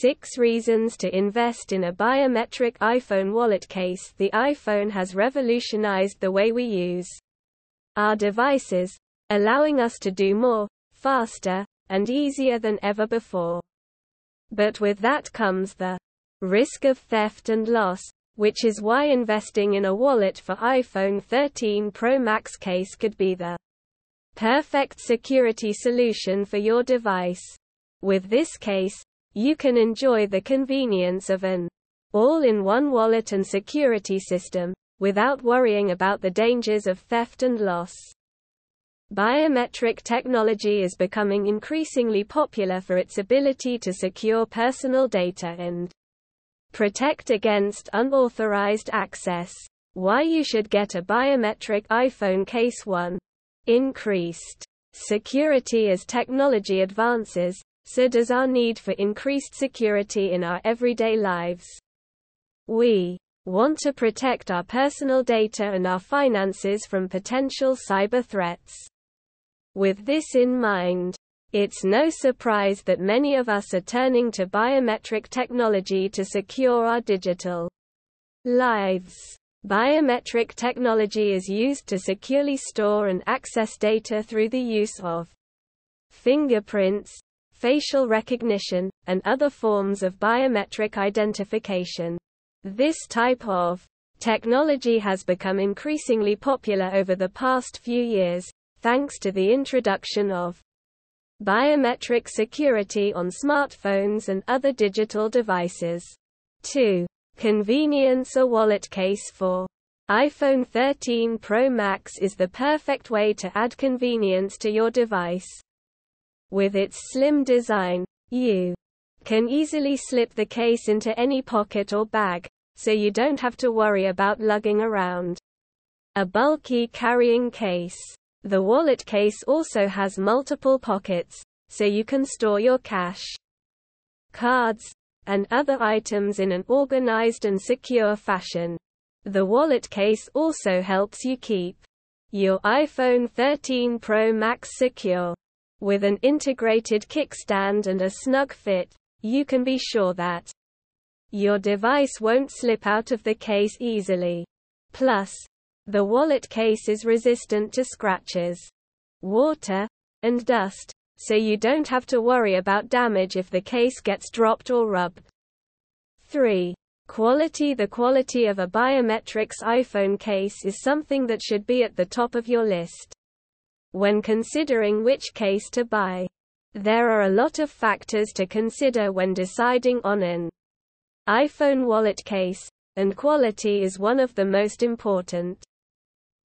6 Reasons to Invest in a Biometric iPhone Wallet Case The iPhone has revolutionized the way we use our devices, allowing us to do more, faster, and easier than ever before. But with that comes the risk of theft and loss, which is why investing in a wallet for iPhone 13 Pro Max case could be the perfect security solution for your device. With this case, you can enjoy the convenience of an all-in-one wallet and security system, without worrying about the dangers of theft and loss. Biometric technology is becoming increasingly popular for its ability to secure personal data and protect against unauthorized access. Why you should get a biometric iPhone case 1. Increased security as technology advances, so does our need for increased security in our everyday lives. We want to protect our personal data and our finances from potential cyber threats. With this in mind, it's no surprise that many of us are turning to biometric technology to secure our digital lives. Biometric technology is used to securely store and access data through the use of fingerprints, facial recognition, and other forms of biometric identification. This type of technology has become increasingly popular over the past few years, thanks to the introduction of biometric security on smartphones and other digital devices. 2. Convenience A wallet case for iPhone 13 Pro Max is the perfect way to add convenience to your device. With its slim design, you can easily slip the case into any pocket or bag, so you don't have to worry about lugging around a bulky carrying case. The wallet case also has multiple pockets, so you can store your cash, cards, and other items in an organized and secure fashion. The wallet case also helps you keep your iPhone 13 Pro Max secure. With an integrated kickstand and a snug fit, you can be sure that your device won't slip out of the case easily. Plus, the wallet case is resistant to scratches, water, and dust, so you don't have to worry about damage if the case gets dropped or rubbed. 3. Quality The quality of a biometrics iPhone case is something that should be at the top of your list when considering which case to buy. There are a lot of factors to consider when deciding on an iPhone wallet case, and quality is one of the most important.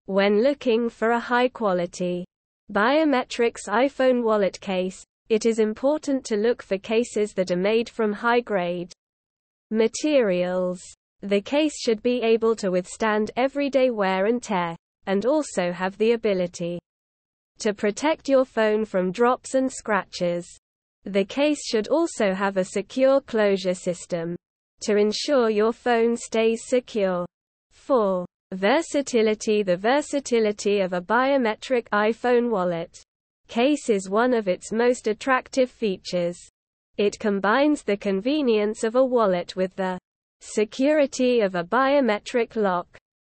When looking for a high quality biometrics iPhone wallet case, it is important to look for cases that are made from high grade materials. The case should be able to withstand everyday wear and tear, and also have the ability to protect your phone from drops and scratches. The case should also have a secure closure system to ensure your phone stays secure. 4. Versatility The versatility of a biometric iPhone wallet case is one of its most attractive features. It combines the convenience of a wallet with the security of a biometric lock.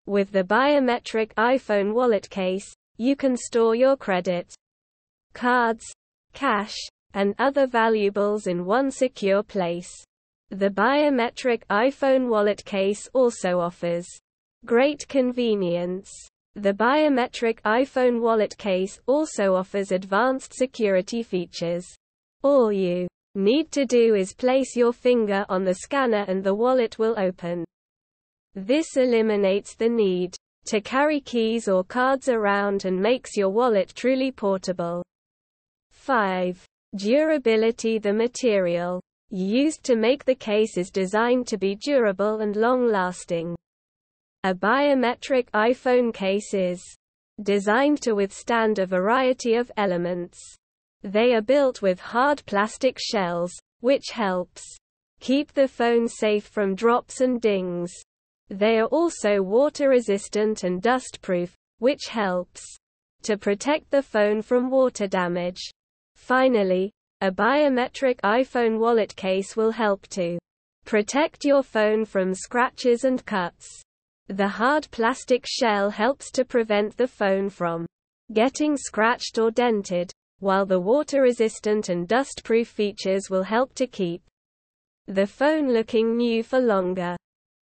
With the biometric iPhone wallet case, you can store your credit cards, cash, and other valuables in one secure place. The biometric iPhone wallet case also offers great convenience. The biometric iPhone wallet case also offers advanced security features. All you need to do is place your finger on the scanner and the wallet will open. This eliminates the need to carry keys or cards around and makes your wallet truly portable. 5. Durability The material used to make the case is designed to be durable and long-lasting. A biometric iPhone case is designed to withstand a variety of elements. They are built with hard plastic shells, which helps keep the phone safe from drops and dings. They are also water-resistant and dust-proof, which helps to protect the phone from water damage. Finally, A biometric iPhone wallet case will help to protect your phone from scratches and cuts. The hard plastic shell helps to prevent the phone from getting scratched or dented, while the water-resistant and dust-proof features will help to keep the phone looking new for longer.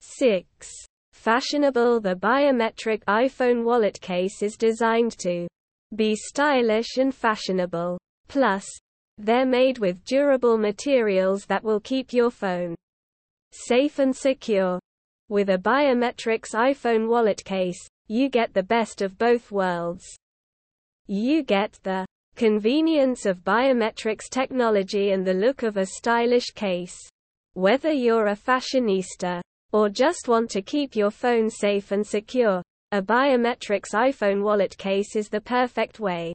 6. Fashionable The biometric iPhone wallet case is designed to be stylish and fashionable. Plus, they're made with durable materials that will keep your phone safe and secure. With a biometrics iPhone wallet case, you get the best of both worlds. You get the convenience of biometrics technology and the look of a stylish case. Whether you're a fashionista or just want to keep your phone safe and secure, a biometrics iPhone wallet case is the perfect way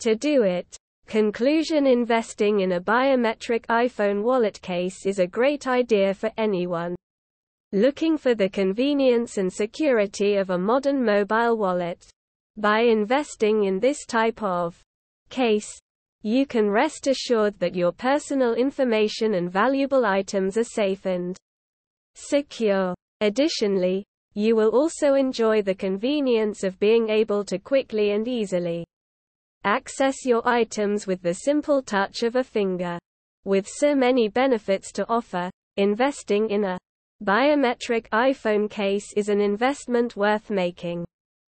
to do it. Conclusion Investing in a biometric iPhone wallet case is a great idea for anyone looking for the convenience and security of a modern mobile wallet. By investing in this type of case, you can rest assured that your personal information and valuable items are safe and secure. Additionally, you will also enjoy the convenience of being able to quickly and easily access your items with the simple touch of a finger. With so many benefits to offer, investing in a biometric iPhone case is an investment worth making.